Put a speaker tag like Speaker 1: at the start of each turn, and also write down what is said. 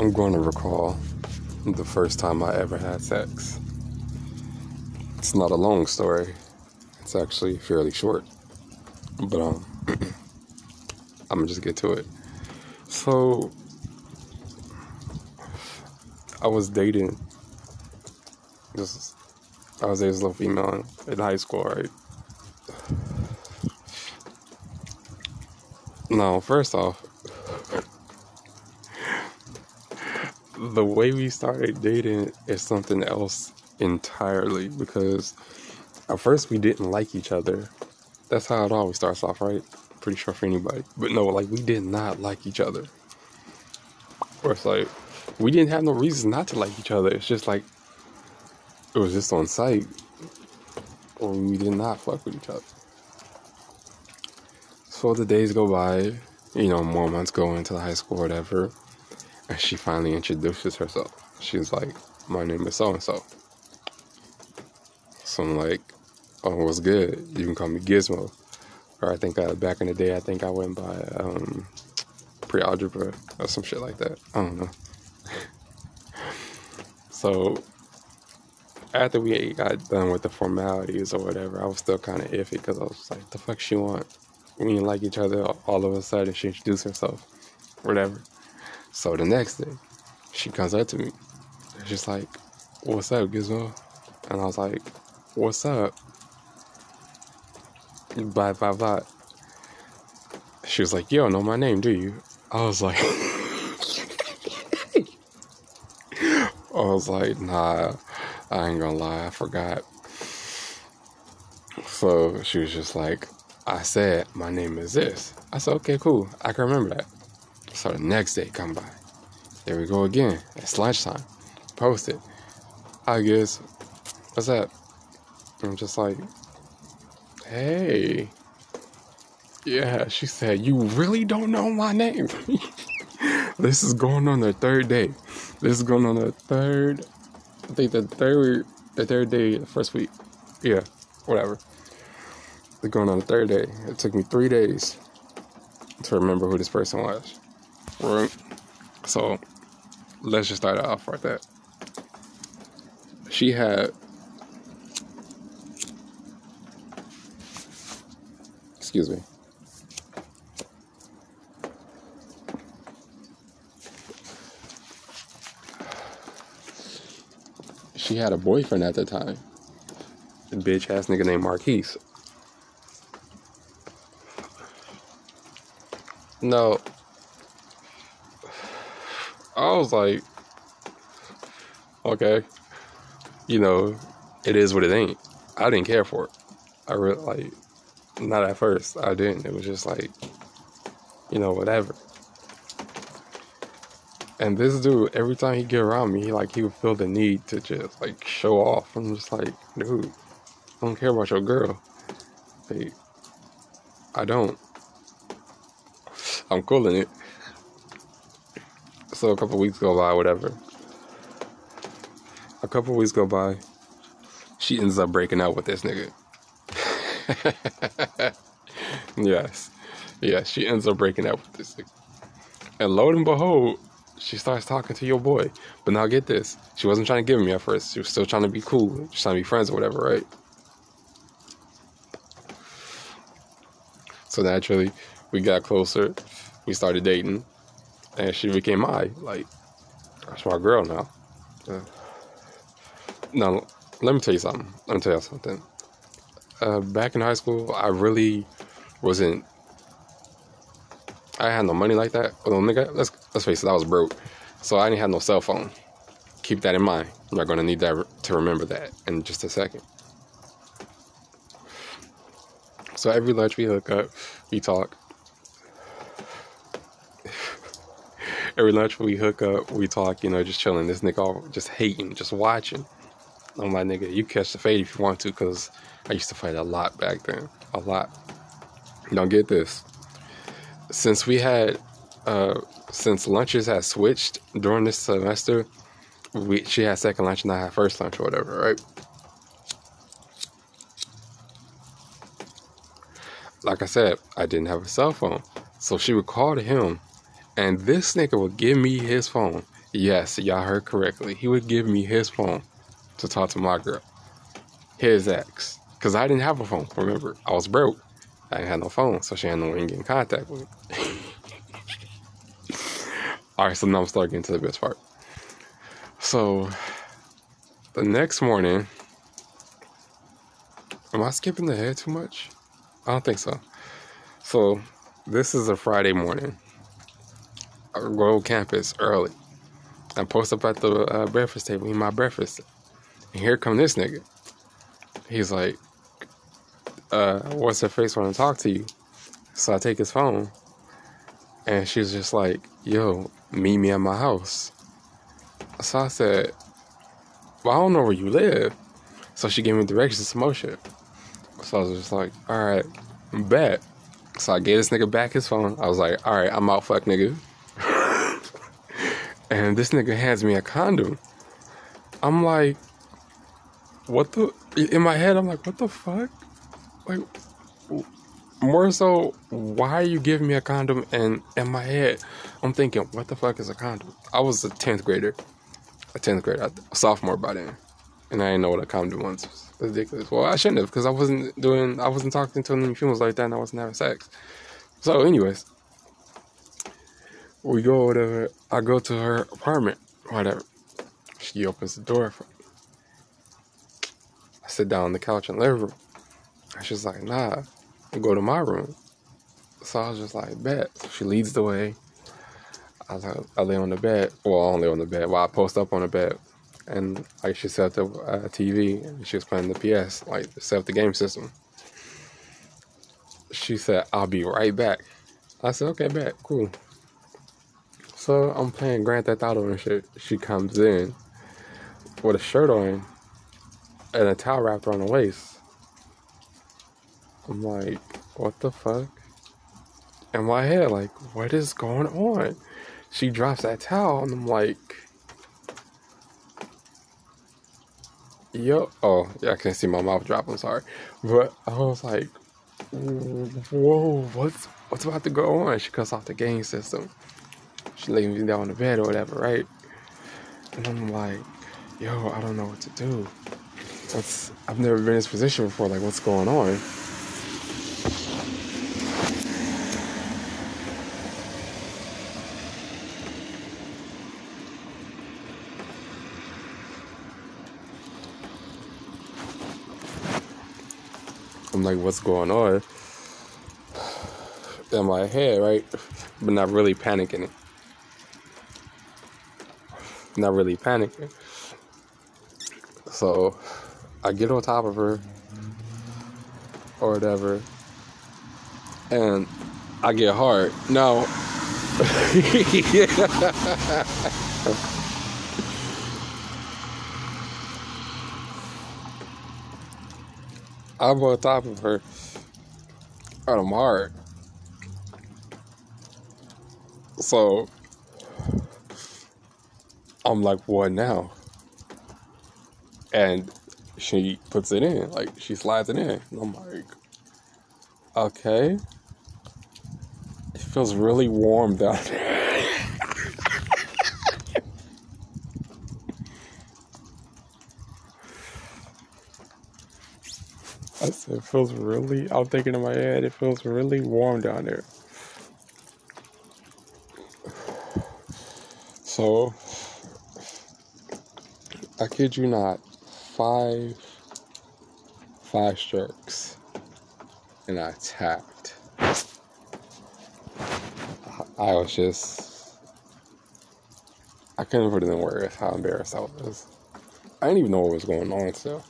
Speaker 1: I'm going to recall the first time I ever had sex. It's not a long story. It's actually fairly short. But um I'm gonna just get to it. So I was dating this I was dating little female in high school, right? No, first off, the way we started dating is something else entirely because at first we didn't like each other. That's how it always starts off, right? Pretty sure for anybody. But no, like we did not like each other. Or it's like we didn't have no reason not to like each other. It's just like it was just on sight. Or we did not fuck with each other. So the days go by, you know, more months go into the high school or whatever. And she finally introduces herself. She's like, My name is so and so. So I'm like, Oh, what's good? You can call me Gizmo. Or I think uh, back in the day, I think I went by um, pre algebra or some shit like that. I don't know. so after we got done with the formalities or whatever, I was still kind of iffy because I was like, the fuck she want? We didn't like each other all of a sudden. She introduced herself, whatever. So the next day, she comes up to me. She's like, What's up, Gizmo? And I was like, What's up? Bye, bye, bye. She was like, You don't know my name, do you? I was like, I was like, Nah, I ain't gonna lie, I forgot. So she was just like, I said, My name is this. I said, Okay, cool. I can remember that. So the next day come by. There we go again. It's lunchtime. Post it. I guess. What's up? I'm just like, hey. Yeah, she said, you really don't know my name. this is going on the third day. This is going on the third, I think the third, the third day, the first week. Yeah, whatever. It's going on the third day. It took me three days to remember who this person was. Right? So let's just start off like that. She had excuse me. She had a boyfriend at the time. A bitch ass nigga named Marquise. No, I was like, okay, you know, it is what it ain't. I didn't care for it. I really like, not at first. I didn't. It was just like, you know, whatever. And this dude, every time he get around me, he like he would feel the need to just like show off. I'm just like, dude, I don't care about your girl. Like, I don't. I'm cool in it. So a couple weeks go by, whatever. A couple weeks go by. She ends up breaking up with this nigga. yes. Yeah, she ends up breaking up with this nigga. And lo and behold, she starts talking to your boy. But now get this. She wasn't trying to give me at first. She was still trying to be cool. She's trying to be friends or whatever, right? So naturally, we got closer. We started dating. And she became my, like, that's my girl now. Uh, now, let me tell you something. Let me tell you something. Uh, back in high school, I really wasn't. I had no money like that. Well, nigga, let's let's face it, I was broke, so I didn't have no cell phone. Keep that in mind. You're gonna need that to remember that in just a second. So every lunch we hook up, we talk. Every lunch we hook up, we talk. You know, just chilling. This nigga all just hating, just watching. I'm like, nigga, you catch the fade if you want to, cause I used to fight a lot back then, a lot. Now get this. Since we had, uh, since lunches had switched during this semester, we she had second lunch and I had first lunch or whatever, right? Like I said, I didn't have a cell phone, so she would call to him, and this nigga would give me his phone Yes, y'all heard correctly. He would give me his phone to talk to my girl, his ex, because I didn't have a phone. Remember, I was broke. I didn't have no phone, so she had no way to get in contact with me. All right, so now I'm starting getting to the best part. So the next morning, am I skipping ahead too much? I don't think so. So this is a Friday morning. Go campus early. I post up at the uh, breakfast table, eat my breakfast. And here come this nigga. He's like, uh, what's her face want to talk to you? So I take his phone. And she's just like, yo, meet me at my house. So I said, well, I don't know where you live. So she gave me directions to motion. So I was just like, all right, bet. So I gave this nigga back his phone. I was like, all right, I'm out, fuck nigga. And this nigga hands me a condom. I'm like, what the? In my head, I'm like, what the fuck? Like, more so, why are you giving me a condom? And in my head, I'm thinking, what the fuck is a condom? I was a 10th grader, a 10th grader, a sophomore by then. And I didn't know what a condom was. Ridiculous. Well, I shouldn't have because I wasn't doing, I wasn't talking to any females like that and I wasn't having sex. So, anyways, we go whatever. I go to her apartment, whatever. She opens the door for me. I sit down on the couch in the living room. And she's like, nah, go to my room. So I was just like, bet. So she leads the way. I, I lay on the bed. Well, I don't lay on the bed. Well, I post up on the bed. And like she set up the uh, TV and she was playing the PS, like set up the game system. She said, I'll be right back. I said, okay, bet, cool. So I'm playing Grand Theft Auto and shit. She comes in with a shirt on and a towel wrapped around the waist. I'm like, what the fuck? In my head, like, what is going on? She drops that towel, and I'm like, yo, oh, yeah, I can't see my mouth drop. I'm sorry, but I was like, whoa, what's what's about to go on? She cuts off the game system. She lays me down on the bed or whatever, right? And I'm like, yo, I don't know what to do. What's I've never been in this position before. Like, what's going on? I'm like, what's going on? In my head, right? But not really panicking. Not really panicking. So I get on top of her or whatever. And I get hard. Now I'm on top of her. And I'm hard. So I'm like, what now? And she puts it in, like she slides it in. And I'm like, okay. It feels really warm down there. I said, it feels really, I'm thinking in my head, it feels really warm down there. So, kid you not, five, five strokes, and I tapped. I was just, I couldn't put it in words how embarrassed I was. I didn't even know what was going on. So.